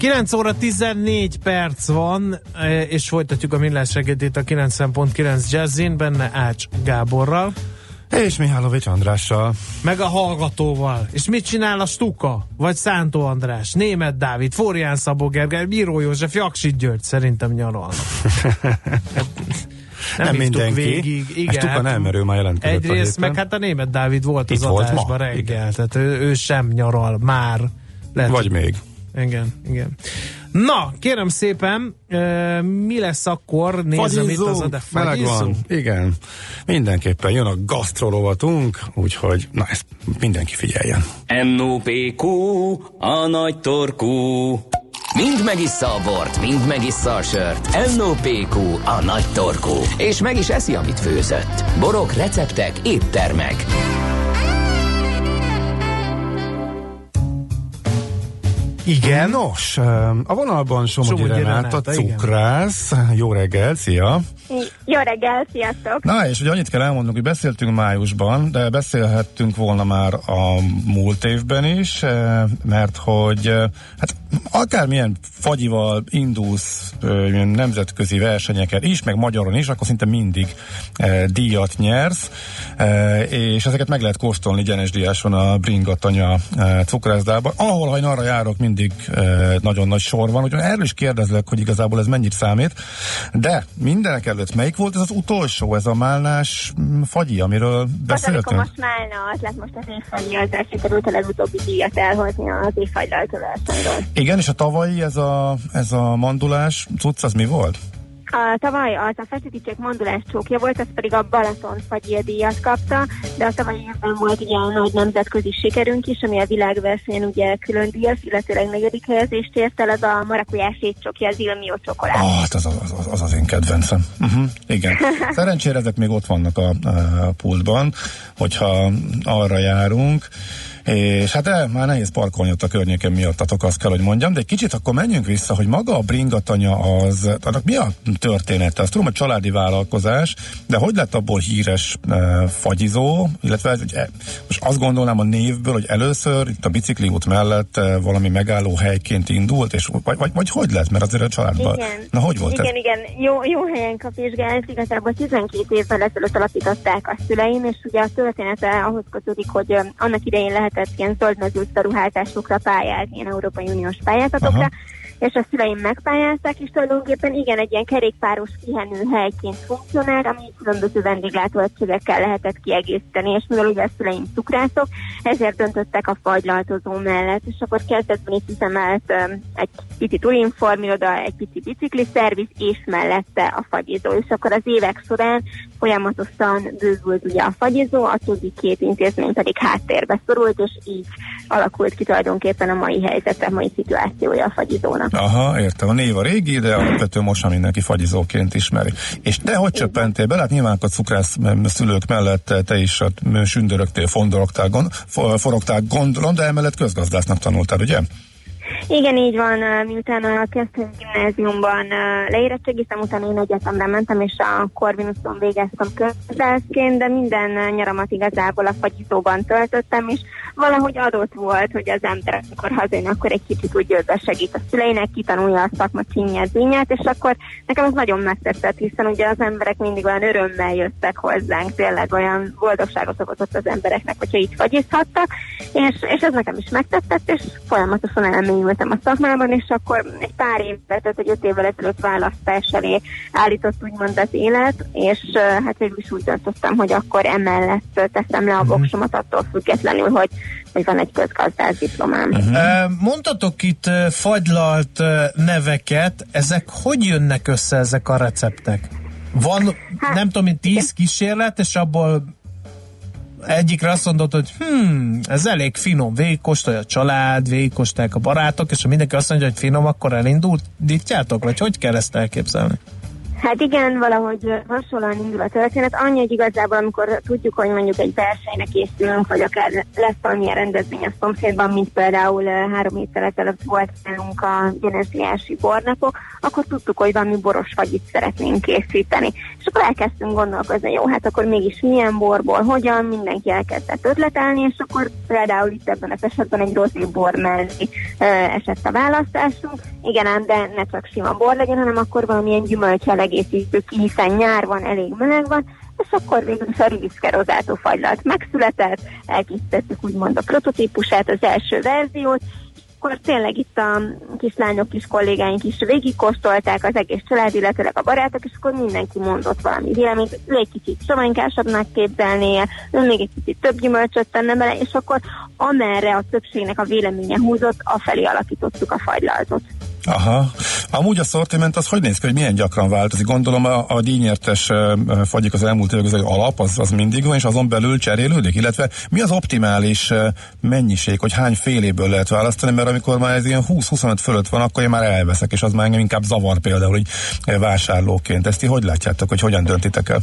9 óra 14 perc van, e, és folytatjuk a millás reggelit a 90.9 Jazzin, benne Ács Gáborral. És Mihálovics Andrással. Meg a hallgatóval. És mit csinál a Stuka? Vagy Szántó András? Német Dávid? Fórián Szabó Gergely? Bíró József? Jaksit György? Szerintem nyaralnak. Hát, nem, nem mindenki. Végig. Igen, Stuka hát nem, mert ő már jelentkezett Egyrészt, meg hát a Német Dávid volt Itt az volt adásban ma? reggel. Igen. Tehát ő, ő sem nyaral már. Lehet, Vagy még. Igen, igen. Na, kérem szépen, mi lesz akkor? Nézem itt az de meleg van. Igen, mindenképpen jön a gasztrolovatunk, úgyhogy na ezt mindenki figyeljen. NOPQ, a nagy torkú. Mind megissza a bort, mind megissza a sört. NOPQ, a nagy torkú. És meg is eszi, amit főzött. Borok, receptek, éttermek. Igen. Nos, a vonalban Somogyi Renáta, cukrász. Igen. Jó reggel, szia! Jó reggel, sziasztok! Na, és ugye annyit kell elmondnunk, hogy beszéltünk májusban, de beszélhettünk volna már a múlt évben is, mert hogy hát akármilyen fagyival indulsz nemzetközi versenyeket is, meg magyaron is, akkor szinte mindig díjat nyersz, és ezeket meg lehet kóstolni Gyenes a Bringatanya cukrászdában, ahol, ha én arra járok, mindig nagyon nagy sor van, úgyhogy erről is kérdezlek, hogy igazából ez mennyit számít, de mindenek előtt melyik volt ez az utolsó, ez a málnás mm, fagyi, amiről beszéltünk? Az, most málna, az lett most az évfagyi, az sikerült a legutóbbi díjat elhozni az évfagylalt Igen, és a tavalyi ez a, ez a mandulás cucc, az mi volt? A tavaly az a feszítség mandulás csókja volt, az pedig a Balaton díjat kapta, de a tavalyi évben volt ugye a nagy nemzetközi sikerünk is, ami a világversenyen ugye külön díjas, illetőleg negyedik helyezést ért el, az a marakujás étcsokja, az Ilmió csokoládé. Ah, hát az, az, az, az az én kedvencem. Uh-huh, igen. Szerencsére ezek még ott vannak a, a pultban, hogyha arra járunk. És hát el, már nehéz parkolni ott a környéken miattatok, azt kell, hogy mondjam, de egy kicsit akkor menjünk vissza, hogy maga a bringatanya az, annak mi a története? Azt tudom, hogy családi vállalkozás, de hogy lett abból híres e, fagyizó, illetve ugye, most azt gondolnám a névből, hogy először itt a bicikli út mellett e, valami megálló helyként indult, és vagy, vagy, vagy hogy lett, mert azért a családban. Igen. Na, hogy volt igen, ez? Igen, jó, jó helyen kapizsgált, igazából 12 évvel ezelőtt alapították a szüleim, és ugye a története ahhoz kötődik, hogy annak idején lehetett ilyen zöldmezős beruházásokra pályázni, ilyen Európai Uniós pályázatokra, Aha. és a szüleim megpályázták, és tulajdonképpen igen, egy ilyen kerékpáros pihenő helyként funkcionál, ami különböző vendéglátóegységekkel lehetett kiegészíteni, és mivel ugye a szüleim cukrászok, ezért döntöttek a fagylaltozó mellett, és akkor kezdetben itt üzemelt um, egy pici turinformiroda, egy pici bicikli szerviz, és mellette a fagyizó, és akkor az évek során folyamatosan bővült ugye a fagyizó, a többi két intézmény pedig háttérbe szorult, és így alakult ki tulajdonképpen a mai helyzet, a mai szituációja a fagyizónak. Aha, értem. A név a régi, de alapvetően most már mindenki fagyizóként ismeri. És te hogy csöppentél be? Hát nyilván a cukrász szülők mellett te is sündörögtél, fondorogtál, gond, forogtál, gondolom, de emellett közgazdásznak tanultál, ugye? Igen, így van. Miután a kezdő gimnáziumban leérettségiztem, utána én egyetemre mentem, és a Corvinuson végeztem közgazdászként, de minden nyaramat igazából a fagyizóban töltöttem, és valahogy adott volt, hogy az ember, amikor hazajön, akkor egy kicsit úgy segít a szüleinek, kitanulja a szakma dínyát, és akkor nekem ez nagyon megtetszett, hiszen ugye az emberek mindig olyan örömmel jöttek hozzánk, tényleg olyan boldogságot okozott az embereknek, hogyha itt fagyizhattak, és, és ez nekem is megtetszett, és folyamatosan elmélyültem a szakmában, és akkor egy pár év, tehát egy öt évvel ezelőtt választás elé állított úgymond az élet, és hát végül is úgy döntöttem, hogy akkor emellett teszem le a mhm. voksomat attól függetlenül, hogy hogy van egy közgazdász diplomám. Uh-huh. Mondtatok itt fagylalt neveket, ezek hogy jönnek össze ezek a receptek? Van, hát, nem tudom, mint tíz kísérlet, és abból egyikre azt mondod, hogy hmm, ez elég finom, végigkóstolja a család, végigkóstolják a barátok, és ha mindenki azt mondja, hogy finom, akkor elindultjátok, vagy hogy kell ezt elképzelni? Hát igen, valahogy hasonlóan indul a történet. Annyi, hogy igazából, amikor tudjuk, hogy mondjuk egy versenyre készülünk, vagy akár lesz valamilyen rendezvény a szomszédban, mint például három héttel ezelőtt volt nálunk a genesiási bornapok, akkor tudtuk, hogy valami boros fagyit szeretnénk készíteni. És akkor elkezdtünk gondolkozni, jó, hát akkor mégis milyen borból, hogyan, mindenki elkezdett ötletelni, és akkor például itt ebben az esetben egy rozé bor mellé esett a választásunk. Igen, ám, de ne csak sima bor legyen, hanem akkor valamilyen gyümölcseleg egészítjük ki, hiszen nyár van, elég meleg van, és akkor végül is a Riviszke rozátó fagylalt megszületett, elkészítettük úgymond a prototípusát, az első verziót, akkor tényleg itt a kislányok, kis kollégáink is végigkóstolták, az egész család, illetőleg a barátok, és akkor mindenki mondott valami véleményt, ő egy kicsit savanykásabbnak képzelnie, ő még egy kicsit több gyümölcsöt tenne bele, és akkor amerre a többségnek a véleménye húzott, afelé alakítottuk a fagylaltot. Aha. Amúgy a szortiment az hogy néz ki, hogy milyen gyakran változik? Gondolom a, a díjnyertes fagyik az elmúlt években az alap, az, az mindig van, és azon belül cserélődik? Illetve mi az optimális mennyiség, hogy hány féléből lehet választani? Mert amikor már ez ilyen 20-25 fölött van, akkor én már elveszek, és az már engem inkább zavar például, hogy vásárlóként. Ezt ti hogy látjátok, hogy hogyan döntitek el?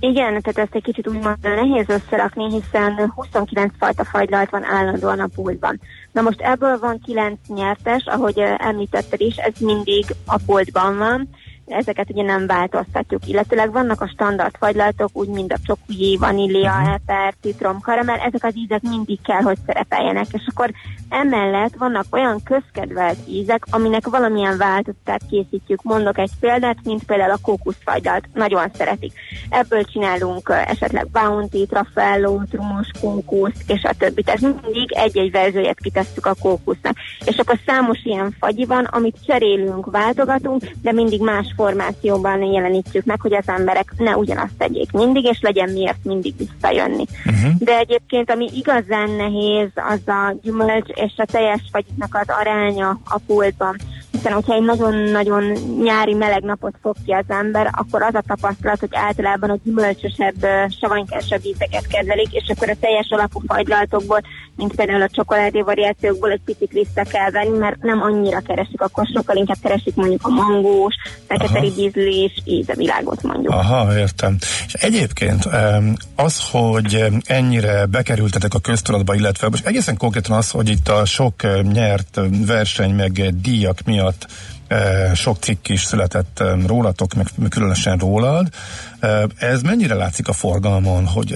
Igen, tehát ezt egy kicsit úgymond nehéz összerakni, hiszen 29 fajta fagylalt van állandóan a pultban. Na most ebből van 9 nyertes, ahogy említetted is, ez mindig a pultban van, ezeket ugye nem változtatjuk. Illetőleg vannak a standard fagylaltok, úgy mint a csokuji, vanília, uh-huh. eper, citrom, karamell, ezek az ízek mindig kell, hogy szerepeljenek. És akkor emellett vannak olyan közkedvelt ízek, aminek valamilyen változatát készítjük. Mondok egy példát, mint például a kókuszfagylalt. Nagyon szeretik. Ebből csinálunk esetleg bounty, traffello, trumos kókusz, és a többi. Tehát mindig egy-egy verzióját kitesszük a kókusznak. És akkor számos ilyen fagyi van, amit cserélünk, váltogatunk, de mindig más formációban jelenítjük meg, hogy az emberek ne ugyanazt tegyék mindig, és legyen miért mindig visszajönni. Uh-huh. De egyébként, ami igazán nehéz, az a gyümölcs és a teljes fagyiknak az aránya a pultban hiszen hogyha egy nagyon-nagyon nyári meleg napot fog ki az ember, akkor az a tapasztalat, hogy általában a gyümölcsösebb, savanykásebb ízeket kezelik, és akkor a teljes alapú fagylaltokból, mint például a csokoládé variációkból egy picit vissza kell venni, mert nem annyira keresik, akkor sokkal inkább keresik mondjuk a mangós, fekete ízlés, ízevilágot mondjuk. Aha, értem. És egyébként az, hogy ennyire bekerültetek a köztudatba, illetve most egészen konkrétan az, hogy itt a sok nyert verseny meg díjak miatt sok cikk is született rólatok, meg különösen rólad. Ez mennyire látszik a forgalmon, hogy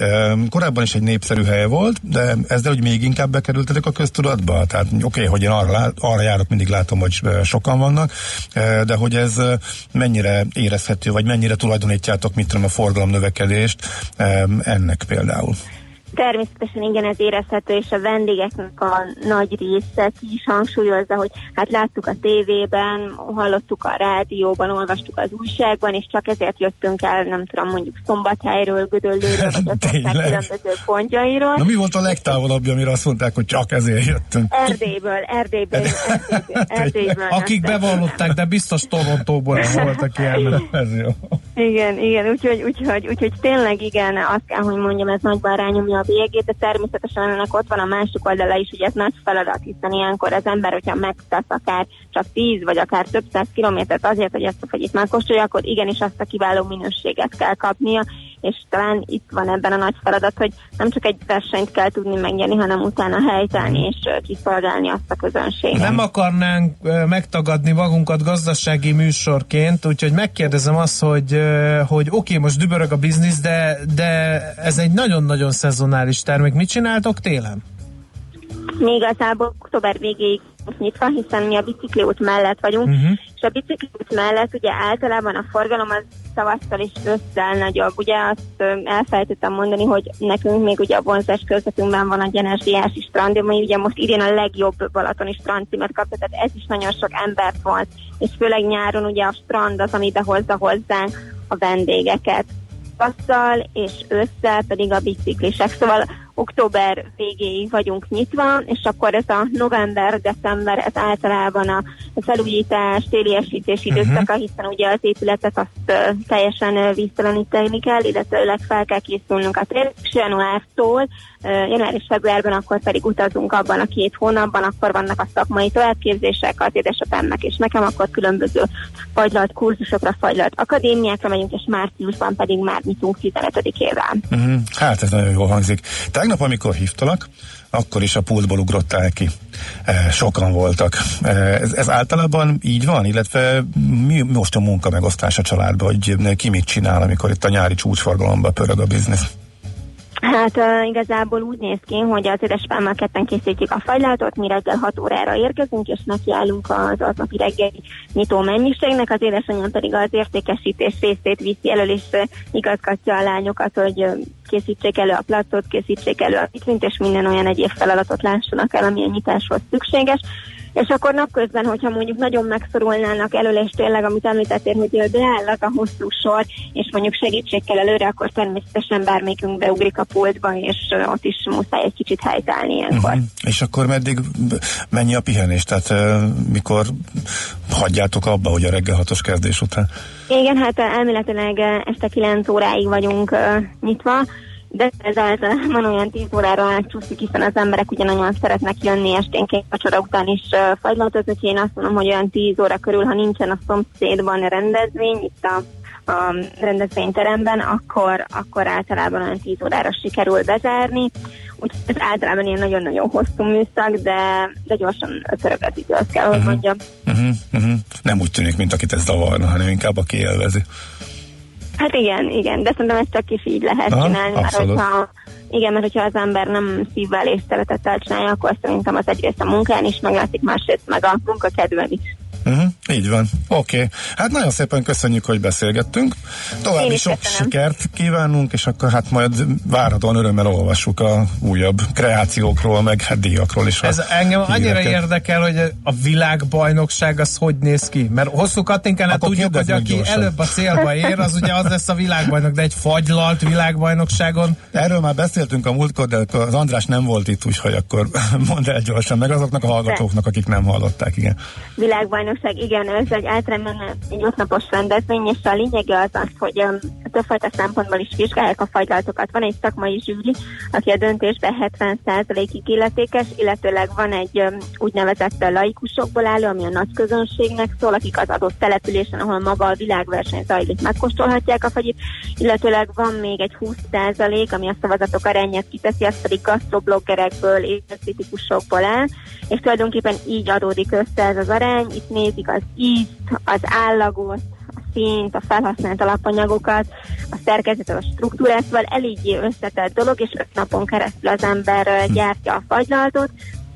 korábban is egy népszerű hely volt, de ezzel hogy még inkább bekerültetek a köztudatba? Tehát oké, okay, hogy én arra, arra járok, mindig látom, hogy sokan vannak, de hogy ez mennyire érezhető, vagy mennyire tulajdonítjátok, mit tudom, a forgalom növekedést ennek például? Természetesen igen, ez érezhető, és a vendégeknek a nagy része ki is hangsúlyozza, hogy hát láttuk a tévében, hallottuk a rádióban, olvastuk az újságban, és csak ezért jöttünk el, nem tudom, mondjuk Szombathelyről, Gödöllőről, vagy az különböző pontjairól. Na mi volt a legtávolabb, amire azt mondták, hogy csak ezért jöttünk? Erdélyből, Erdélyből, Erdélyből. Erdélyből Akik bevallották, de biztos Torontóból voltak ilyen. Ez jó. Igen, igen, úgyhogy, úgyhogy, úgyhogy tényleg igen, azt kell, hogy mondjam, ez nagyban rányomja a bélyegét, de természetesen ennek ott van a másik oldala is, hogy ez nagy feladat, hiszen ilyenkor az ember, hogyha megtesz akár csak 10 vagy akár több száz kilométert azért, hogy ezt a fagyit megkóstolja, akkor igenis azt a kiváló minőséget kell kapnia, és talán itt van ebben a nagy feladat, hogy nem csak egy versenyt kell tudni megnyerni, hanem utána helytállni és kiszolgálni azt a közönséget. Nem akarnánk megtagadni magunkat gazdasági műsorként, úgyhogy megkérdezem azt, hogy, hogy oké, okay, most dübörög a biznisz, de, de ez egy nagyon-nagyon szezonális termék. Mit csináltok télen? Mi igazából október végéig nyitva, hiszen mi a bicikliút mellett vagyunk, uh-huh. és a bicikliút mellett ugye általában a forgalom az tavasszal is összel nagyobb. Ugye azt elfelejtettem mondani, hogy nekünk még ugye a vonzás közvetünkben van a Gyenes Diási strand, ami ugye most idén a legjobb balatoni strand címet kapta, tehát ez is nagyon sok embert volt, és főleg nyáron ugye a strand az, ami behozza hozzánk a vendégeket tavasszal, és ősszel pedig a biciklisek. Szóval október végéig vagyunk nyitva, és akkor ez a november-december, ez általában a felújítás, téliesítés mhm. időszaka, uh-huh. hiszen ugye az épületet azt teljesen vízteleníteni kell, illetve fel kell készülnünk a tél, és januártól január és februárban, akkor pedig utazunk abban a két hónapban, akkor vannak a szakmai továbbképzések az édesapámnak és nekem, akkor különböző fagylalt kurzusokra, fagylalt akadémiákra megyünk, és márciusban pedig már nyitunk 15-ével. Uh-huh. Hát ez nagyon jól hangzik. Tegnap, amikor hívtalak, akkor is a pultból ugrottál ki. E, sokan voltak. E, ez, ez általában így van, illetve mi most a munka megosztás a családban, hogy ki mit csinál, amikor itt a nyári csúcsforgalomba pörög a biznisz? Hát uh, igazából úgy néz ki, hogy az édesapámmal ketten készítjük a fagylátot, mi reggel 6 órára érkezünk, és nekiállunk az aznapi reggeli nyitó mennyiségnek, az édesanyám pedig az értékesítés részét viszi elő, és uh, igazgatja a lányokat, hogy uh, készítsék elő a placot, készítsék elő a vitrint, és minden olyan egyéb feladatot lássanak el, ami a nyitáshoz szükséges és akkor napközben, hogyha mondjuk nagyon megszorulnának elől, és tényleg, amit említettél, hogy beállnak a hosszú sor, és mondjuk segítség kell előre, akkor természetesen bármelyikünk beugrik a pultba, és ott is muszáj egy kicsit helytállni ilyenkor. Uh-huh. És akkor meddig mennyi a pihenés? Tehát uh, mikor hagyjátok abba, hogy a reggel hatos kezdés után? Igen, hát elméletileg este 9 óráig vagyunk uh, nyitva, de ez általában olyan 10 órára átcsúszik, hiszen az emberek ugye nagyon szeretnek jönni esténként vacsora után is uh, fagylaltozni, én azt mondom, hogy olyan 10 óra körül, ha nincsen a szomszédban rendezvény, itt a a rendezvényteremben, akkor, akkor általában olyan 10 órára sikerül bezárni. Úgyhogy ez általában ilyen nagyon-nagyon hosszú műszak, de, de gyorsan pörög idő, azt kell, hogy uh-huh. mondjam. Uh-huh. Uh-huh. Nem úgy tűnik, mint akit ez zavarna, hanem inkább aki élvezi. Hát igen, igen, de szerintem ezt csak is így lehet Aha, csinálni, mert hogyha, igen, mert hogyha az ember nem szívvel és szeretettel csinálja, akkor szerintem az egyrészt a munkán is meglátszik, másrészt meg a munkakedven is. Így van. Oké. Okay. Hát nagyon szépen köszönjük, hogy beszélgettünk. További sok köszönöm. sikert kívánunk, és akkor hát majd várhatóan örömmel olvassuk a újabb kreációkról, meg hát díjakról is. Ez engem híreket. annyira érdekel, hogy a világbajnokság az hogy néz ki? Mert hosszú Katinkánál tudjuk, hogy aki gyorsan. előbb a célba ér, az ugye az lesz a világbajnok, de egy fagylalt világbajnokságon. Erről már beszéltünk a múltkor, de az András nem volt itt, úgyhogy akkor mondd el gyorsan, meg azoknak a hallgatóknak, akik nem hallották, igen. Világbajnok bajnokság, igen, ez egy általában egy ötnapos rendezvény, és a lényege az az, hogy um, többfajta szempontból is vizsgálják a fagylaltokat. Van egy szakmai zsűri, aki a döntésben 70%-ig illetékes, illetőleg van egy um, úgynevezett laikusokból álló, ami a nagy közönségnek szól, akik az adott településen, ahol maga a világverseny zajlik, megkóstolhatják a fagyit, illetőleg van még egy 20%, ami a szavazatok arányát kiteszi, az pedig gasztrobloggerekből és kritikusokból áll, és tulajdonképpen így adódik össze ez az arány. Itt nézik az ízt, az állagot, a színt, a felhasznált alapanyagokat, a szerkezetet, a struktúrát, szóval eléggé összetett dolog, és öt napon keresztül az ember gyártja a fagylaltot,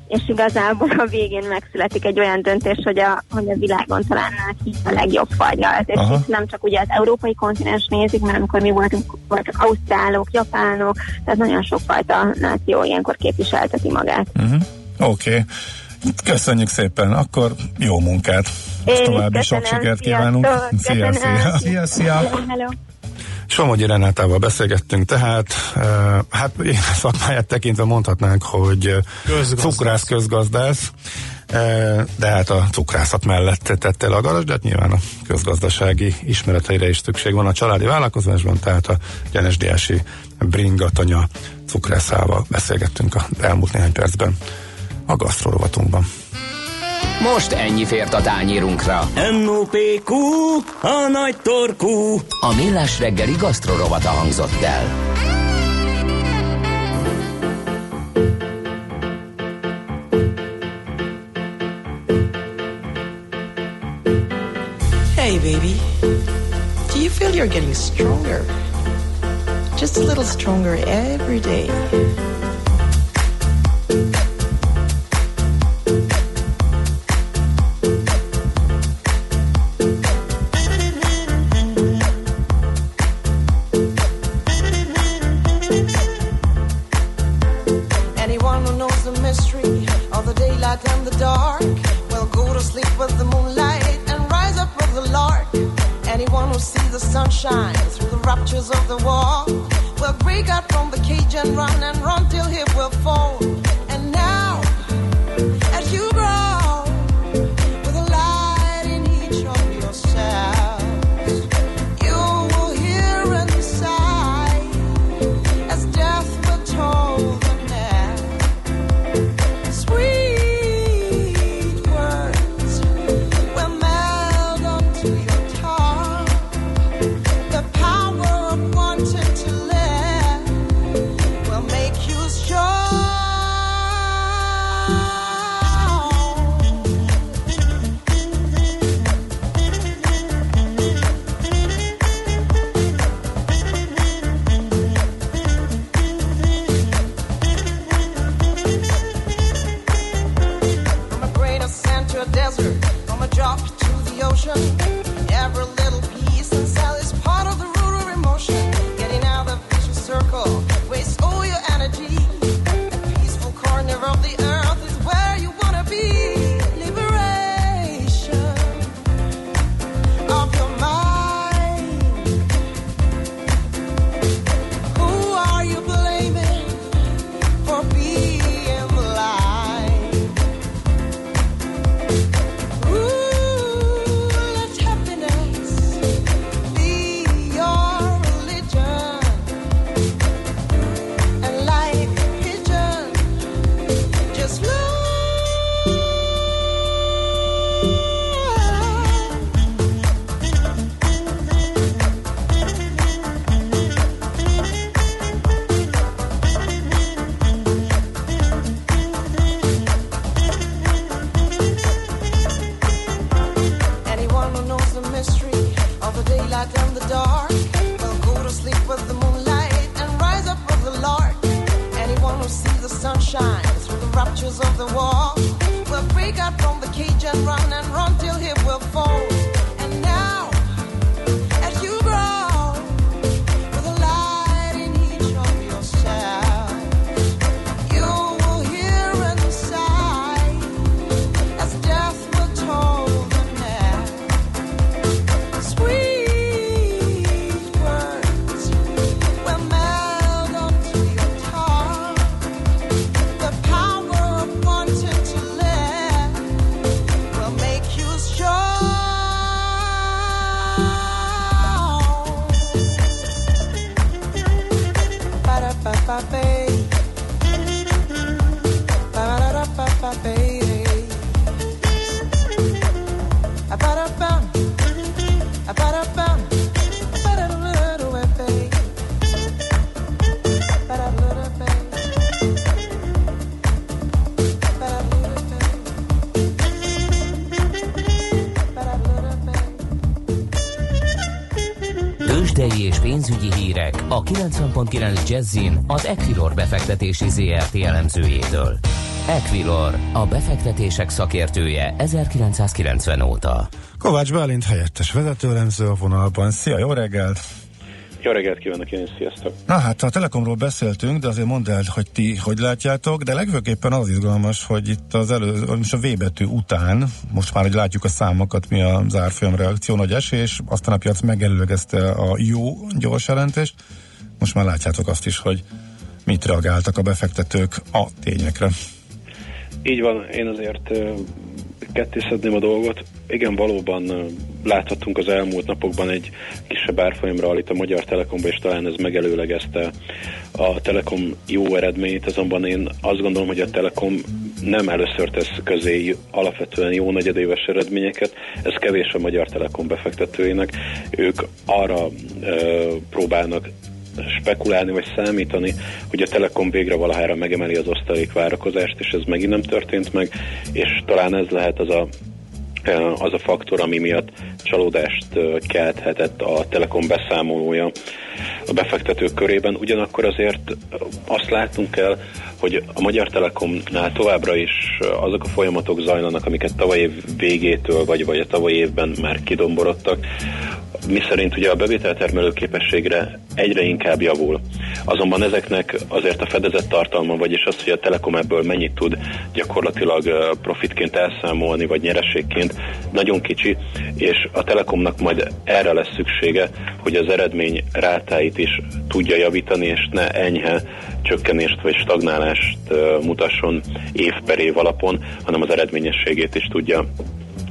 és igazából a végén megszületik egy olyan döntés, hogy a, hogy a világon talán ki a legjobb fagylalt. És itt nem csak ugye az európai kontinens nézik, mert amikor mi voltunk, voltak ausztrálok, japánok, tehát nagyon sokfajta náció ilyenkor képviselteti magát. Uh-huh. Oké. Okay. Köszönjük szépen, akkor jó munkát. Én további sok sikert kívánunk. Szia, szia. Szia, szia. Somogyi Renátával beszélgettünk, tehát uh, hát szakmáját tekintve mondhatnánk, hogy közgazdász. cukrász közgazdász, uh, de hát a cukrászat mellett tette el a garas, de hát nyilván a közgazdasági ismereteire is szükség van a családi vállalkozásban, tehát a Gyenesdiási Bringatanya cukrászával beszélgettünk a elmúlt néhány percben a gasztrorovatunkban. Most ennyi fért a tányírunkra. M.O.P.Q. A nagy torkú. A millás reggeli gasztrorovata hangzott el. Hey, baby. Do you feel you're getting stronger? Just a little stronger every day. one who knows the mystery of the daylight and the dark. Well, go to sleep with the moonlight and rise up with the lark. Anyone who sees the sunshine through the raptures of the wall will break out from the cage and run and run till he will fall. 90.9 Jazzin az Equilor befektetési ZRT elemzőjétől. Equilor, a befektetések szakértője 1990 óta. Kovács Bálint helyettes vezetőlemző a vonalban. Szia, jó reggelt! Jó reggelt kívánok én sziasztok! Na hát a Telekomról beszéltünk, de azért mondd el, hogy ti hogy látjátok, de legfőképpen az izgalmas, hogy itt az elő, most a V betű után, most már, hogy látjuk a számokat, mi a zárfolyam reakció, nagy esés, aztán a piac megelőlegezte a jó gyors jelentést, most már látjátok azt is, hogy mit reagáltak a befektetők a tényekre. Így van, én azért kettészedném a dolgot. Igen, valóban láthattunk az elmúlt napokban egy kisebb árfolyamra itt a Magyar Telekomba, és talán ez megelőlegezte a Telekom jó eredményt, azonban én azt gondolom, hogy a Telekom nem először tesz közé alapvetően jó negyedéves eredményeket, ez kevés a Magyar Telekom befektetőinek. Ők arra ö, próbálnak spekulálni vagy számítani, hogy a Telekom végre valahára megemeli az osztalék várakozást, és ez megint nem történt meg, és talán ez lehet az a az a faktor, ami miatt csalódást kelthetett a Telekom beszámolója a befektetők körében. Ugyanakkor azért azt látunk el, hogy a Magyar Telekomnál továbbra is azok a folyamatok zajlanak, amiket tavaly év végétől, vagy, vagy a tavaly évben már kidomborodtak, mi szerint ugye a bevételtermelő képességre egyre inkább javul. Azonban ezeknek azért a fedezett tartalma, vagyis az, hogy a Telekom ebből mennyit tud gyakorlatilag profitként elszámolni, vagy nyerességként, nagyon kicsi, és a Telekomnak majd erre lesz szüksége, hogy az eredmény rátáit is tudja javítani, és ne enyhe csökkenést vagy stagnálást mutasson év per év alapon, hanem az eredményességét is tudja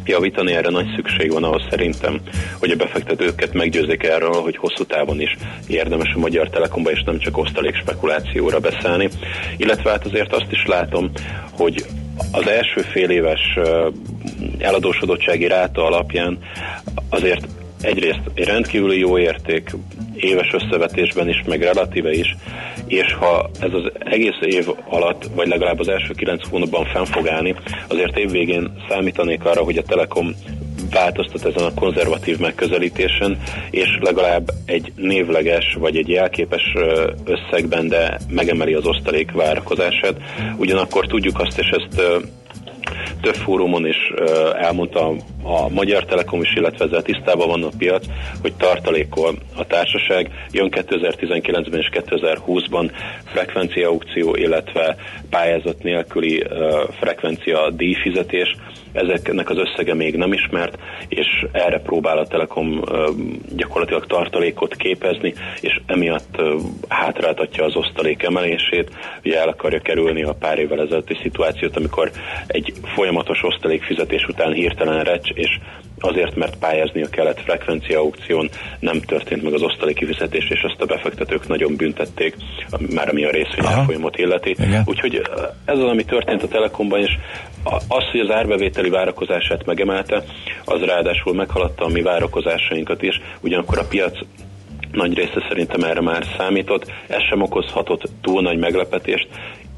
javítani, erre nagy szükség van ahhoz szerintem, hogy a befektetőket meggyőzzék erről, hogy hosszú távon is érdemes a Magyar Telekomba, és nem csak osztalék spekulációra beszállni. Illetve hát azért azt is látom, hogy az első fél éves eladósodottsági ráta alapján azért egyrészt egy rendkívüli jó érték éves összevetésben is, meg relatíve is, és ha ez az egész év alatt, vagy legalább az első kilenc hónapban fenn fog állni, azért évvégén számítanék arra, hogy a Telekom változtat ezen a konzervatív megközelítésen, és legalább egy névleges vagy egy jelképes összegben, de megemeli az osztalék várakozását. Ugyanakkor tudjuk azt, és ezt több fórumon is elmondta a Magyar Telekom is, illetve ezzel tisztában van a piac, hogy tartalékol a társaság. Jön 2019-ben és 2020-ban frekvencia aukció, illetve pályázat nélküli frekvencia díjfizetés. Ezeknek az összege még nem ismert, és erre próbál a Telekom gyakorlatilag tartalékot képezni, és emiatt hátráltatja az osztalék emelését. Ugye el akarja kerülni a pár évvel ezelőtti szituációt, amikor egy folyamatos osztalékfizetés után hirtelen recs, és azért, mert pályáznia kellett frekvencia aukción, nem történt meg az osztalék kifizetés, és ezt a befektetők nagyon büntették, már ami a részvény Aha. árfolyamot illeti. Igen. Úgyhogy ez az, ami történt a Telekomban, és az, hogy az árbevételi várakozását megemelte, az ráadásul meghaladta a mi várakozásainkat is, ugyanakkor a piac nagy része szerintem erre már számított, ez sem okozhatott túl nagy meglepetést,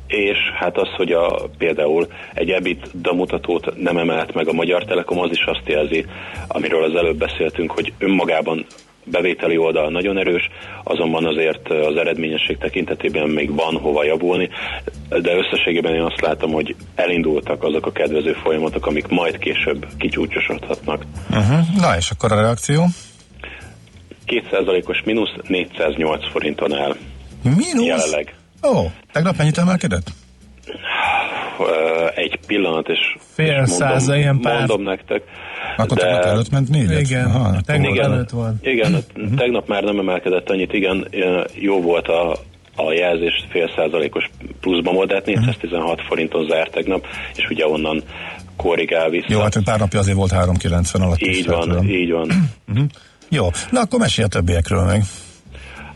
és hát az, hogy a, például egy EBITDA mutatót nem emelt meg a Magyar Telekom, az is azt jelzi, amiről az előbb beszéltünk, hogy önmagában bevételi oldal nagyon erős, azonban azért az eredményesség tekintetében még van hova javulni, de összességében én azt látom, hogy elindultak azok a kedvező folyamatok, amik majd később kicsúcsosodhatnak. Uh-huh. Na és akkor a reakció? 2%-os mínusz 408 forinton áll Mínusz? jelenleg. Ó, tegnap mennyit emelkedett? Egy pillanat, és, Fél száza, ilyen pár. mondom nektek. Akkor de... tegnap előtt ment négyet? Igen, Aha, tegnap igen. előtt volt. Igen, Mhm. tegnap már nem emelkedett annyit, igen, jó volt a, a jelzés fél százalékos pluszban volt, de hát Mhm. 416 forinton zárt tegnap, és ugye onnan korrigál vissza. Jó, hát pár napja azért volt 390 alatt. is, így van, így van. Jó, na akkor mesélj a többiekről meg.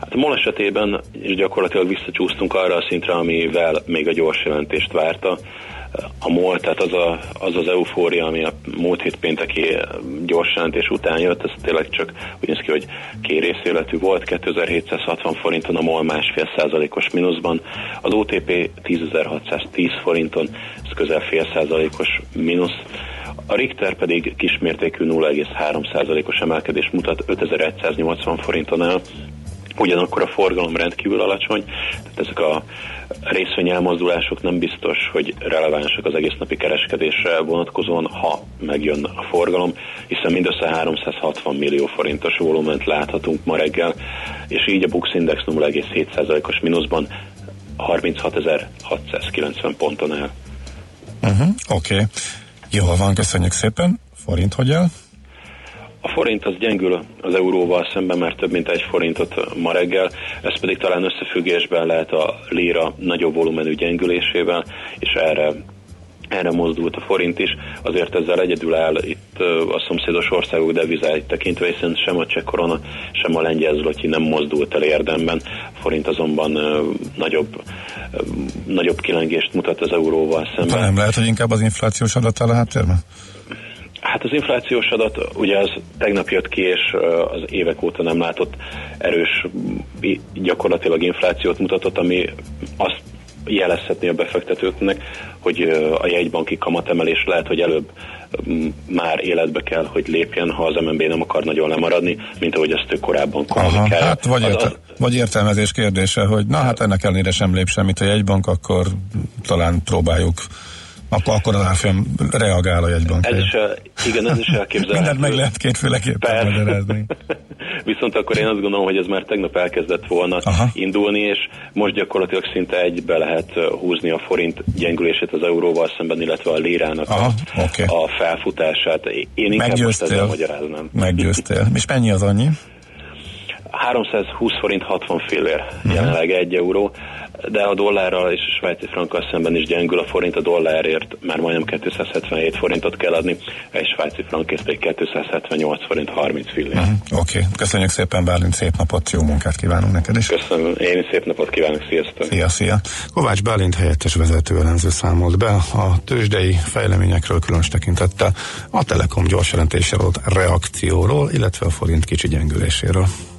Hát a MOL esetében gyakorlatilag visszacsúsztunk arra a szintre, amivel még a gyors jelentést várta. A MOL, tehát az, a, az az eufória, ami a múlt hét pénteki gyors jelentés után jött, ez tényleg csak úgy néz ki, hogy kérészéletű volt, 2760 forinton a MOL másfél százalékos mínuszban, az OTP 10.610 forinton, ez közel fél százalékos mínusz, a Richter pedig kismértékű 0,3%-os emelkedés mutat 5180 forinton el, ugyanakkor a forgalom rendkívül alacsony, tehát ezek a részvény elmozdulások nem biztos, hogy relevánsak az egész napi kereskedésre vonatkozóan, ha megjön a forgalom, hiszen mindössze 360 millió forintos volument láthatunk ma reggel, és így a Bux Index 0,7%-os mínuszban 36.690 ponton áll. Uh-huh, Oké, okay. jól van, köszönjük szépen. Forint hogy el? A forint az gyengül az euróval szemben, mert több mint egy forintot ma reggel, ez pedig talán összefüggésben lehet a lira nagyobb volumenű gyengülésével, és erre erre mozdult a forint is, azért ezzel egyedül áll itt a szomszédos országok devizáit tekintve, hiszen sem a cseh korona, sem a lengyel zloty nem mozdult el érdemben. A forint azonban nagyobb, nagyobb kilengést mutat az euróval szemben. De nem lehet, hogy inkább az inflációs adat áll a háttérben? Hát az inflációs adat, ugye az tegnap jött ki, és az évek óta nem látott erős, gyakorlatilag inflációt mutatott, ami azt jelezhetné a befektetőknek, hogy a jegybanki kamatemelés lehet, hogy előbb már életbe kell, hogy lépjen, ha az MNB nem akar nagyon lemaradni, mint ahogy ezt ő korábban kommunikálja. Hát vagy, az, vagy értelmezés kérdése, hogy na hát ennek ellenére sem lép semmit a jegybank, akkor talán próbáljuk Akkor, akkor az árfolyam reagál a jegybank. Ez is, el- igen, ez is elképzelhető. Mindent meg lehet kétféleképpen magyarázni. Viszont akkor én azt gondolom, hogy ez már tegnap elkezdett volna Aha. Indulni, és most gyakorlatilag szinte egybe lehet húzni a forint gyengülését az euróval szemben, illetve a lérának Aha, a, oké. a felfutását. Én inkább most ezzel Meggyőztél. magyaráznám. Meggyőztél. És mennyi az annyi? 320 forint 60 fillér jelenleg egy euró, de a dollárral és a svájci frankkal szemben is gyengül a forint, a dollárért már majdnem 277 forintot kell adni, egy svájci frankért pedig 278 forint 30 fillér. Uh-huh. Oké, okay. köszönjük szépen Bálint, szép napot, jó munkát kívánunk neked is. Köszönöm, én is szép napot kívánok, sziasztok! Szia, szia. Kovács Bálint helyettes vezető elemző számolt be a tőzsdei fejleményekről különös tekintettel a Telekom gyors jelentéssel volt reakcióról, illetve a forint kicsi gyengüléséről.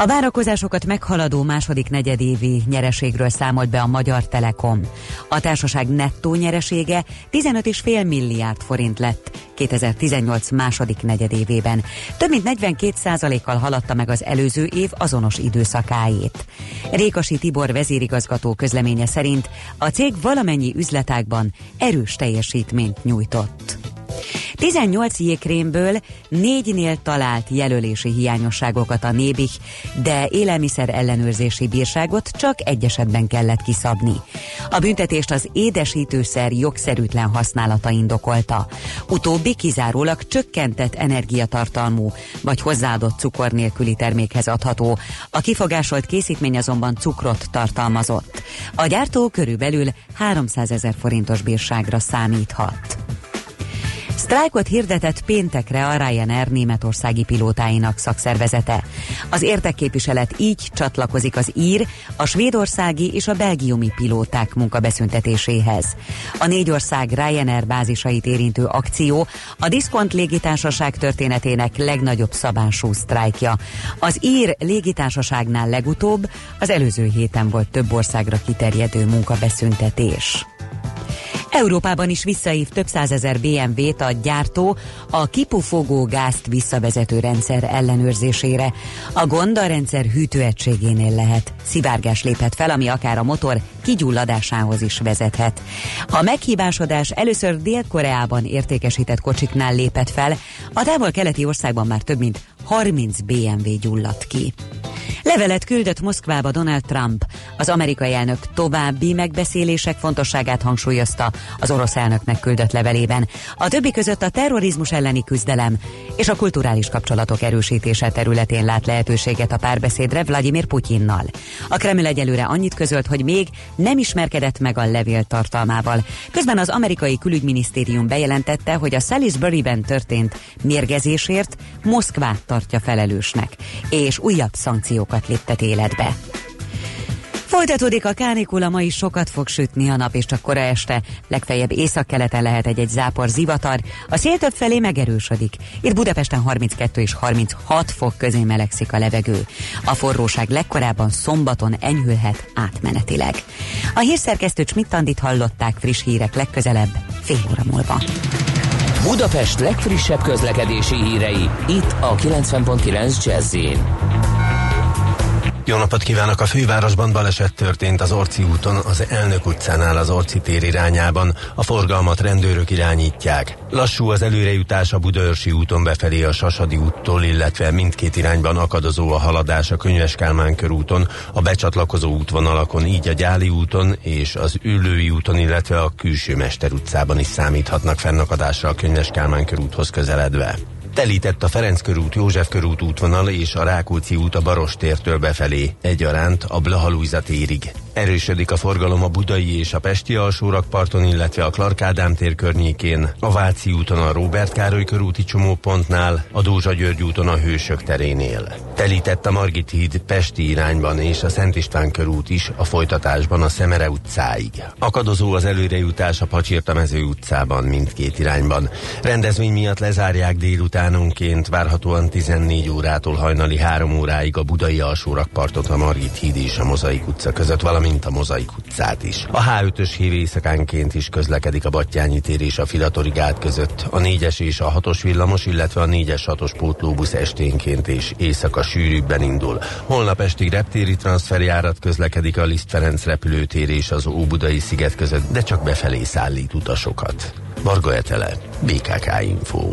A várakozásokat meghaladó második negyedévi nyereségről számolt be a Magyar Telekom. A társaság nettó nyeresége 15,5 milliárd forint lett 2018 második negyedévében. Több mint 42 kal haladta meg az előző év azonos időszakáét. Rékasi Tibor vezérigazgató közleménye szerint a cég valamennyi üzletágban erős teljesítményt nyújtott. 18 jégkrémből négynél talált jelölési hiányosságokat a Nébih, de élelmiszer ellenőrzési bírságot csak egy esetben kellett kiszabni. A büntetést az édesítőszer jogszerűtlen használata indokolta. Utóbbi kizárólag csökkentett energiatartalmú vagy hozzáadott cukor nélküli termékhez adható. A kifogásolt készítmény azonban cukrot tartalmazott. A gyártó körülbelül 300 ezer forintos bírságra számíthat. Sztrájkot hirdetett péntekre a Ryanair németországi pilótáinak szakszervezete. Az értekképviselet így csatlakozik az ír, a svédországi és a belgiumi pilóták munkabeszüntetéséhez. A négy ország Ryanair bázisait érintő akció a Diszkont légitársaság történetének legnagyobb szabású sztrájkja. Az ír légitársaságnál legutóbb az előző héten volt több országra kiterjedő munkabeszüntetés. Európában is visszaív több százezer BMW-t a gyártó a kipufogó gázt visszavezető rendszer ellenőrzésére. A gond a rendszer hűtőegységénél lehet. Szivárgás léphet fel, ami akár a motor kigyulladásához is vezethet. A meghibásodás először Dél-Koreában értékesített kocsiknál lépett fel, a távol-keleti országban már több mint 30 BMW gyulladt ki. Levelet küldött Moszkvába Donald Trump. Az amerikai elnök további megbeszélések fontosságát hangsúlyozta az orosz elnöknek küldött levelében. A többi között a terrorizmus elleni küzdelem és a kulturális kapcsolatok erősítése területén lát lehetőséget a párbeszédre Vladimir Putyinnal. A Kreml egyelőre annyit közölt, hogy még nem ismerkedett meg a levél tartalmával. Közben az amerikai külügyminisztérium bejelentette, hogy a Salisbury-ben történt mérgezésért Moszkvát tartja felelősnek, és újabb szankciókat léptet életbe. Folytatódik a kánikula, ma is sokat fog sütni a nap, és csak kora este, legfeljebb északkeleten lehet egy-egy zápor zivatar, a szél több felé megerősödik. Itt Budapesten 32 és 36 fok közé melegszik a levegő. A forróság legkorábban szombaton enyhülhet átmenetileg. A hírszerkesztő Csmittandit hallották friss hírek legközelebb, fél óra múlva. Budapest legfrissebb közlekedési hírei, itt a 90.9 jazz Jó napot kívánok! A fővárosban baleset történt az Orci úton, az Elnök utcánál az Orci tér irányában. A forgalmat rendőrök irányítják. Lassú az előrejutás a Budaörsi úton befelé a Sasadi úttól, illetve mindkét irányban akadozó a haladás a Könyves Kálmán körúton, a becsatlakozó útvonalakon, így a Gyáli úton és az Üllői úton, illetve a Külső Mester utcában is számíthatnak fennakadásra a Könyves Kálmán körúthoz közeledve. Telített a Ferenc körút, József körút útvonal és a Rákóczi út a Barostértől befelé, egyaránt a Blahalújza térig. Erősödik a forgalom a Budai és a Pesti alsórakparton, illetve a Clark Ádám tér környékén, a Váci úton a Róbert Károly körúti csomópontnál, a Dózsa György úton a Hősök terénél. Telített a Margit híd Pesti irányban és a Szent István körút is a folytatásban a Szemere utcáig. Akadozó az előrejutás a Pacsirtamező utcában mindkét irányban. Rendezvény miatt lezárják délutánonként, várhatóan 14 órától hajnali 3 óráig a Budai alsórakpartot a Margit híd és a Mozaik utca között, valamint a Mozaik utcát is. A H5-ös hív éjszakánként is közlekedik a Battyányi tér és a Filatori gát között, a 4-es és a 6-os villamos, illetve a 4-es 6-os pótlóbusz esténként és éjszaka sűrűbben indul. Holnap estig reptéri transferjárat közlekedik a Liszt Ferenc repülőtér és az Óbudai sziget között, de csak befelé szállít utasokat. Varga Etele, BKK Info.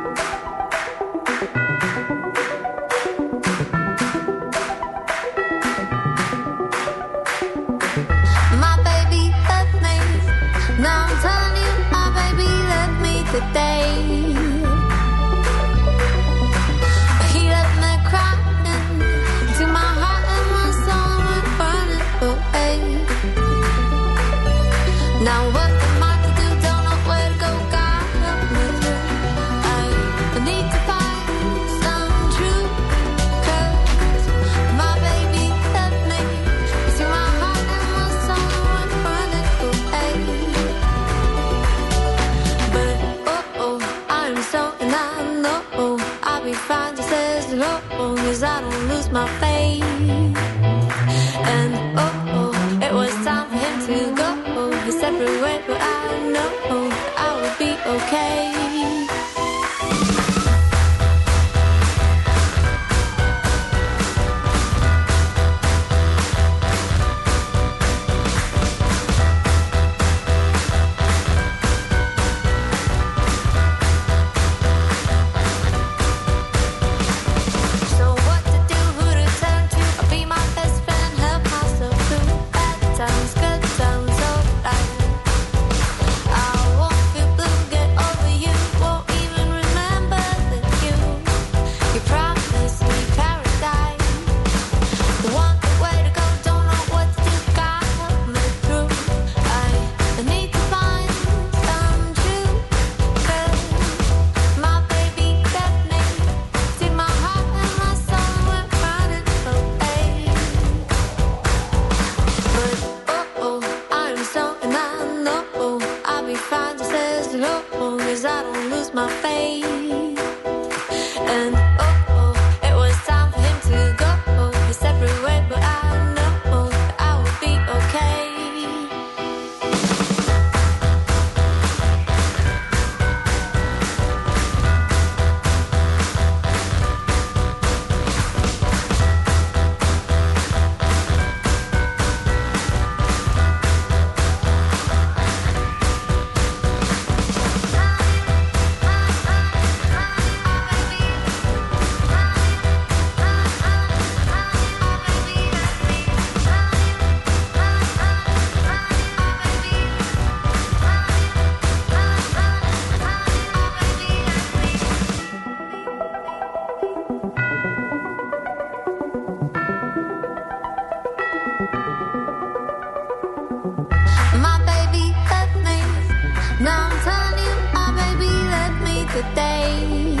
My faith. And oh oh, it was time for him to go his separate way, but I know I will be okay. the day.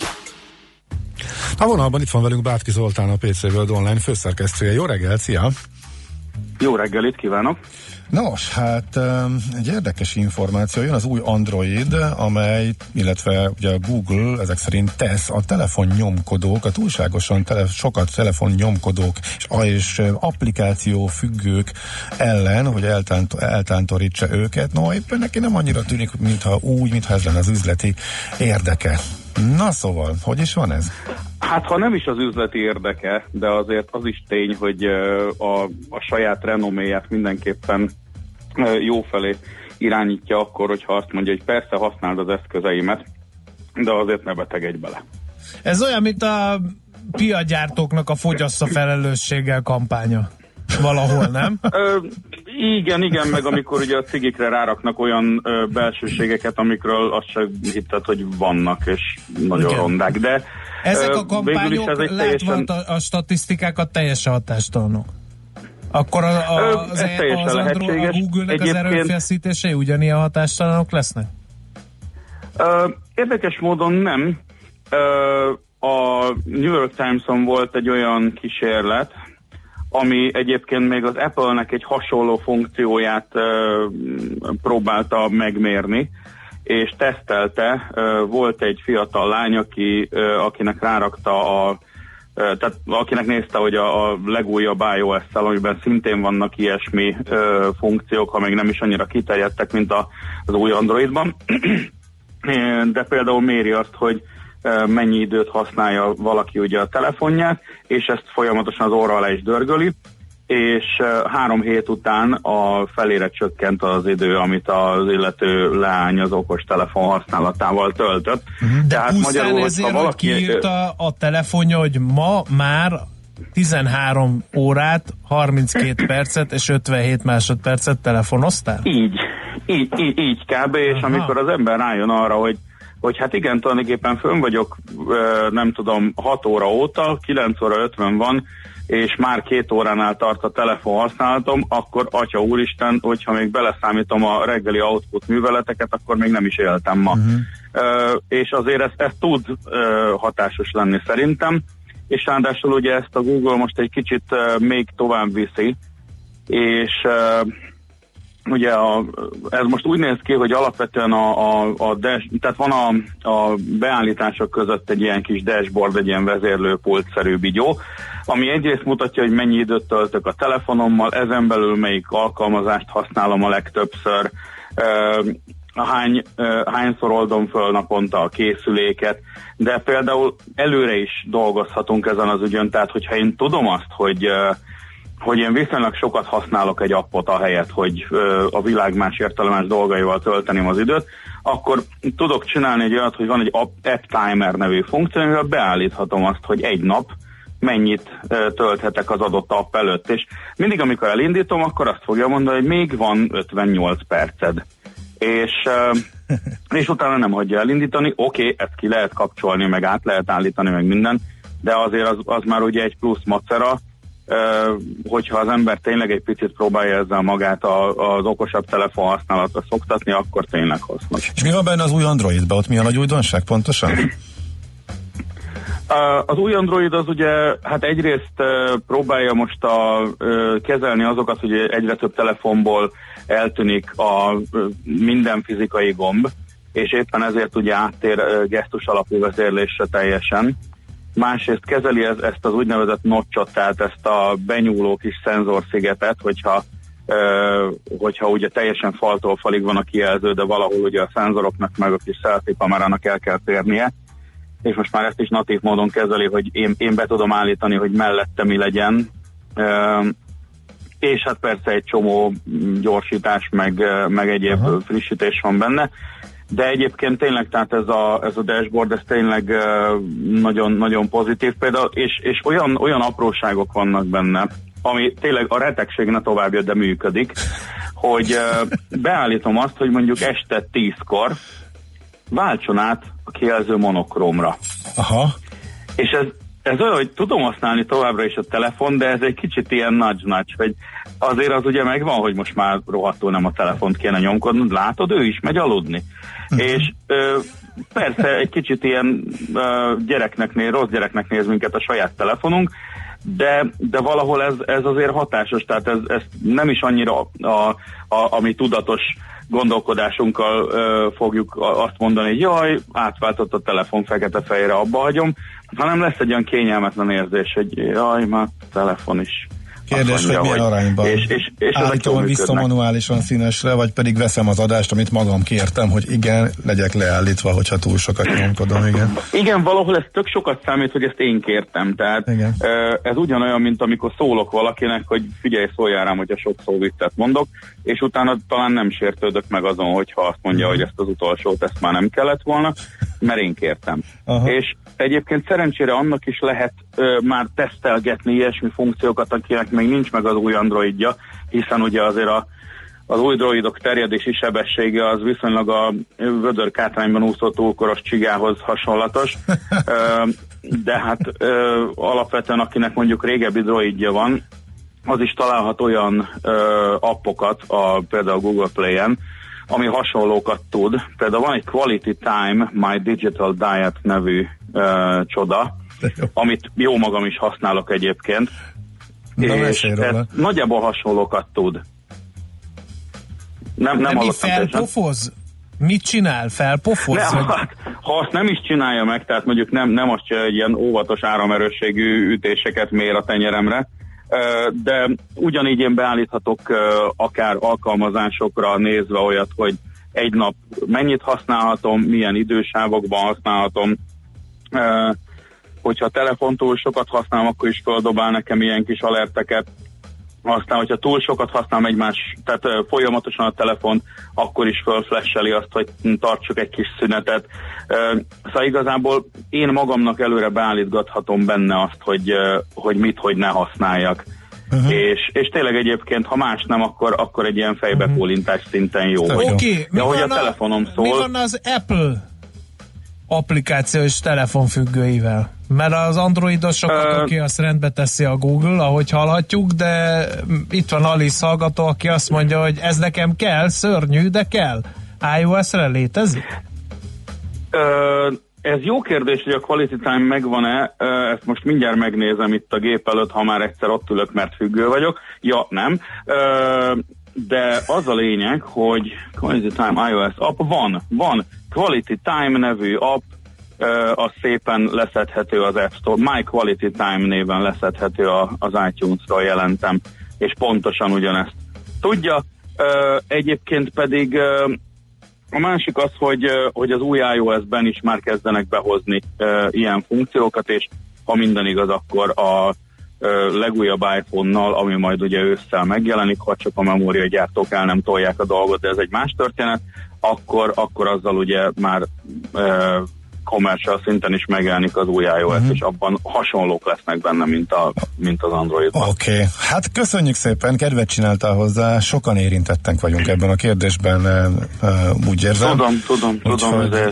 A vonalban itt van velünk Bátki Zoltán, a PC World Online főszerkesztője. Jó reggel, szia! Jó reggelit kívánok! Nos, hát egy érdekes információ, jön az új Android, amely, illetve ugye a Google ezek szerint tesz a telefonnyomkodók, a túlságosan tele, sokat telefonnyomkodók és, és ö, applikáció függők ellen, hogy eltánt, eltántorítsa őket. No, éppen neki nem annyira tűnik, mintha úgy, mintha ez lenne az üzleti érdeke. Na szóval, hogy is van ez? Hát ha nem is az üzleti érdeke, de azért az is tény, hogy a, a saját renoméját mindenképpen jó felé irányítja akkor, hogyha azt mondja, hogy persze használd az eszközeimet, de azért ne betegedj bele. Ez olyan, mint a piagyártóknak a fogyassza felelősséggel kampánya. Valahol, nem? Igen, igen, meg amikor ugye a cigikre ráraknak olyan ö, belsőségeket, amikről azt sem hitted, hogy vannak, és nagyon Igen. rondák, de Ezek a kampányok ez látva teljesen... a, a statisztikákat teljesen hatástalanok. Akkor a, a, az, ez e- az, Andro, a. Google-nek az Egyébként- erőfeszítései ugyanilyen hatástalanok lesznek? Ö, érdekes módon nem. Ö, a New York Times-on volt egy olyan kísérlet, ami egyébként még az Apple-nek egy hasonló funkcióját ö, próbálta megmérni, és tesztelte. Ö, volt egy fiatal lány, aki, ö, akinek rárakta a tehát akinek nézte, hogy a, a legújabb iOS-szel, amiben szintén vannak ilyesmi ö, funkciók, ha még nem is annyira kiterjedtek, mint a, az új Androidban, de például méri azt, hogy mennyi időt használja valaki ugye a telefonját, és ezt folyamatosan az orra alá is dörgöli, és három hét után a felére csökkent az idő, amit az illető leány az okos telefon használatával töltött. De Tehát magyarul, ezért, ha valaki... kiírta a telefonja, hogy ma már 13 órát, 32 percet és 57 másodpercet telefonoztál? Így, így, így, így kb. És Aha. amikor az ember rájön arra, hogy hogy hát igen, tulajdonképpen fönn vagyok, nem tudom, 6 óra óta, 9 óra 50 van, és már két óránál tart a telefon használatom, akkor atya úristen, hogyha még beleszámítom a reggeli output műveleteket, akkor még nem is éltem ma. Uh-huh. Ö, és azért ez, ez tud ö, hatásos lenni szerintem, és ráadásul ugye ezt a Google most egy kicsit ö, még tovább viszi, és ö, ugye a, ez most úgy néz ki, hogy alapvetően a, a, a dash, tehát van a, a beállítások között egy ilyen kis dashboard, egy ilyen vezérlőpultszerű bigyó, ami egyrészt mutatja, hogy mennyi időt töltök a telefonommal, ezen belül melyik alkalmazást használom a legtöbbször, hány, hányszor oldom föl naponta a készüléket, de például előre is dolgozhatunk ezen az ügyön, tehát hogyha én tudom azt, hogy hogy én viszonylag sokat használok egy appot ahelyett, hogy ö, a világ más értelemás dolgaival tölteném az időt, akkor tudok csinálni egy olyat, hogy van egy app, app timer nevű funkció, amivel beállíthatom azt, hogy egy nap mennyit ö, tölthetek az adott app előtt, és mindig amikor elindítom, akkor azt fogja mondani, hogy még van 58 perced. És, ö, és utána nem hagyja elindítani, oké, okay, ezt ki lehet kapcsolni, meg át lehet állítani, meg minden, de azért az, az már ugye egy plusz macera, hogyha az ember tényleg egy picit próbálja ezzel magát a, az okosabb telefon használatra szoktatni, akkor tényleg hasznos. És mi van benne az új Androidban? Ott mi a nagy újdonság pontosan? Az új Android az ugye, hát egyrészt próbálja most a, kezelni azokat, hogy egyre több telefonból eltűnik a minden fizikai gomb, és éppen ezért ugye áttér gesztus alapú vezérlésre teljesen. Másrészt kezeli ez, ezt az úgynevezett notchot, tehát ezt a benyúló kis szenzorszigetet, hogyha hogyha ugye teljesen faltól falig van a kijelző, de valahol ugye a szenzoroknak meg a kis selfie kamerának el kell térnie, és most már ezt is natív módon kezeli, hogy én, én be tudom állítani, hogy mellette mi legyen, és hát persze egy csomó gyorsítás, meg, meg egyéb Aha. frissítés van benne. De egyébként tényleg, tehát ez a, ez a dashboard, ez tényleg nagyon, nagyon pozitív például, és, és olyan, olyan apróságok vannak benne, ami tényleg a retegség ne tovább jött, de működik, hogy beállítom azt, hogy mondjuk este 10-kor váltson át a kijelző monokrómra. Aha. És ez, ez olyan, hogy tudom használni továbbra is a telefon, de ez egy kicsit ilyen nudge-nudge, hogy azért az ugye megvan, hogy most már rohadtul nem a telefont kéne nyomkodnod, látod, ő is megy aludni. És ö, persze egy kicsit ilyen ö, gyereknek néz, rossz gyereknek néz minket a saját telefonunk, de, de valahol ez, ez azért hatásos, tehát ez, ez nem is annyira a, a, a, ami tudatos gondolkodásunkkal ö, fogjuk azt mondani, hogy jaj, átváltott a telefon fekete-fejre, abba hagyom, hanem lesz egy olyan kényelmetlen érzés, hogy jaj, már telefon is. Kérdés, hogy milyen arányban. És, és, és Állítom, hogy vissza manuálisan színesre, vagy pedig veszem az adást, amit magam kértem, hogy igen, legyek leállítva, hogyha túl sokat nyomkodom, igen. Igen, valahol ez tök sokat számít, hogy ezt én kértem. Tehát Igen. ez ugyanolyan, mint amikor szólok valakinek, hogy figyelj, szóljál rám, hogyha sok szó viccet mondok, és utána talán nem sértődök meg azon, hogyha azt mondja, hogy ezt az utolsót, ezt már nem kellett volna, mert én kértem. Aha. És egyébként szerencsére annak is lehet ö, már tesztelgetni ilyesmi funkciókat, akinek még nincs meg az új Androidja, hiszen ugye azért a az új droidok terjedési sebessége az viszonylag a vödör kátrányban úszó túlkoros csigához hasonlatos. De hát alapvetően akinek mondjuk régebbi droidja van, az is találhat olyan ö, appokat, a, például Google Play-en, ami hasonlókat tud. Például van egy Quality Time My Digital Diet nevű ö, csoda, amit jó magam is használok egyébként, Na, és ez nagyjából hasonlókat tud. Nem, nem Nem mi felpofoz? Mit csinál? Felpofoz? Nem, Vagy- hát, ha azt nem is csinálja meg, tehát mondjuk nem, nem azt csinálja, hogy ilyen óvatos áramerősségű ütéseket mér a tenyeremre, de ugyanígy én beállíthatok akár alkalmazásokra nézve olyat, hogy egy nap mennyit használhatom, milyen idősávokban használhatom, hogyha a telefon túl sokat használom, akkor is földobál nekem ilyen kis alerteket, aztán, hogyha túl sokat használom egymás, tehát ö, folyamatosan a telefon, akkor is fölflesseli azt, hogy tartsuk egy kis szünetet. Ö, Szóval igazából én magamnak előre beállítgathatom benne azt, hogy, ö, hogy mit, hogy ne használjak. Uh-huh. És, és tényleg egyébként, ha más nem, akkor, akkor egy ilyen fejbekólintás szinten jó. Oké, vagy. okay, mi, De ahogy a van telefonom mi szól, van az Apple applikációs telefonfüggőivel? Mert az androidosokat, Ö- aki azt rendbe teszi a Google, ahogy hallhatjuk, de itt van Alice hallgató, aki azt mondja, hogy ez nekem kell, szörnyű, de kell. iOS-re létezik? Ö, ez jó kérdés, hogy a quality time megvan-e, ezt most mindjárt megnézem itt a gép előtt, ha már egyszer ott ülök, mert függő vagyok. Ja, nem. De az a lényeg, hogy quality time iOS app van, van. Quality time nevű app, az szépen leszedhető az App Store. My Quality Time néven leszedhető az iTunes-ról jelentem, és pontosan ugyanezt tudja. Egyébként pedig a másik az, hogy, hogy az új iOS-ben is már kezdenek behozni ilyen funkciókat, és ha minden igaz, akkor a legújabb iPhone-nal, ami majd ugye ősszel megjelenik, ha csak a memóriagyártók el nem tolják a dolgot, de ez egy más történet, akkor, akkor azzal ugye már uh, commercial szinten is megjelenik az új iOS, uh-huh. és abban hasonlók lesznek benne, mint, a, mint az Androidban. Oké, okay. hát köszönjük szépen, kedvet csináltál hozzá, sokan érintettek vagyunk ebben a kérdésben, e, e, úgy érzem. Tudom, tudom, tudom, Úgyhogy- de,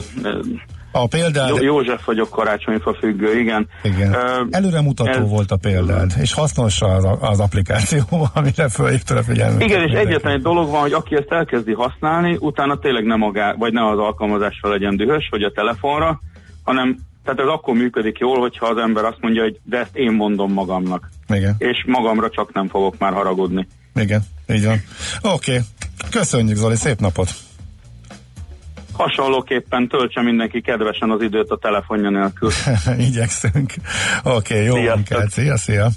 A példád... Jó, József vagyok, karácsonyfa függő, igen. Igen. Ö, Előremutató ez- volt a példád, és hasznos az, az applikáció, amire fölhívtad a figyelmet. Igen, és egyetlen egy dolog van, hogy aki ezt elkezdi használni, utána tényleg nem magá, vagy ne az alkalmazásra legyen dühös, vagy a telefonra, hanem tehát ez akkor működik jól, hogyha az ember azt mondja, hogy de ezt én mondom magamnak, Igen, és magamra csak nem fogok már haragudni. igen, így van. Oké, okay. köszönjük Zoli, szép napot! Hasonlóképpen töltse mindenki kedvesen az időt a telefonja nélkül. Igyekszünk. Oké, okay, jó Sziasztok. munkát, szia, szia!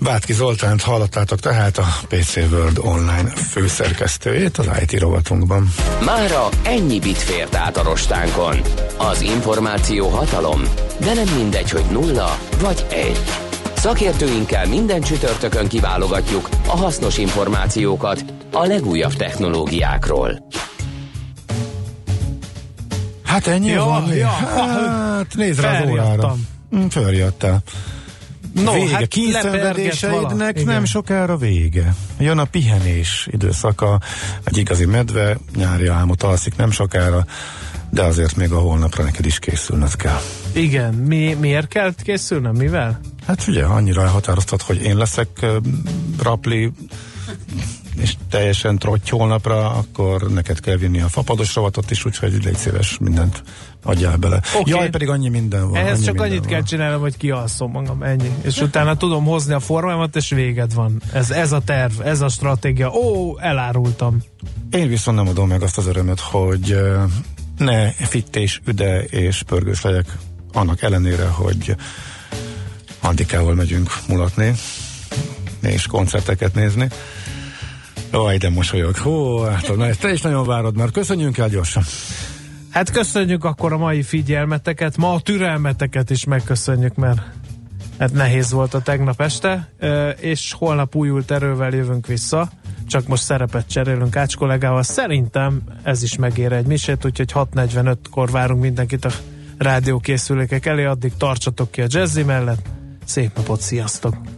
Bátki Zoltánt hallottátok tehát a PC World online főszerkesztőjét az IT rovatunkban. Mára ennyi bit fért át a rostánkon. Az információ hatalom, de nem mindegy, hogy nulla vagy egy. Szakértőinkkel minden csütörtökön kiválogatjuk a hasznos információkat a legújabb technológiákról. Hát ennyi Ja, van. ja. Hát nézd rá az órára. Mm, Fölriadtál. No, vége. hát nem sokára vége. Jön a pihenés időszaka, egy igazi medve, nyári álmot alszik nem sokára, de azért még a holnapra neked is készülned kell. Igen, mi, miért kell készülnöm, mivel? Hát ugye, annyira elhatároztad, hogy én leszek uh, rapli, és teljesen trotty holnapra, akkor neked kell vinni a fapados rovatot is, úgyhogy légy szíves mindent adjál bele. Oké. Jaj, pedig annyi minden van. Ehhez annyi csak annyit van. kell csinálnom, hogy kialszom magam, ennyi. És utána tudom hozni a formámat, és véged van. Ez, ez a terv, ez a stratégia. Ó, elárultam. Én viszont nem adom meg azt az örömöt, hogy ne fitt és üde és pörgős legyek, annak ellenére, hogy Antikával megyünk mulatni, és koncerteket nézni. Jaj, de mosolyog. Hú, hát, na, ezt te is nagyon várod már. Köszönjünk el gyorsan. Hát köszönjük akkor a mai figyelmeteket, ma a türelmeteket is megköszönjük, mert hát nehéz volt a tegnap este, és holnap újult erővel jövünk vissza, csak most szerepet cserélünk Ács kollégával. Szerintem ez is megér egy misét, úgyhogy 6.45-kor várunk mindenkit a rádiókészülékek elé, addig tartsatok ki a jazzy mellett. Szép napot, sziasztok!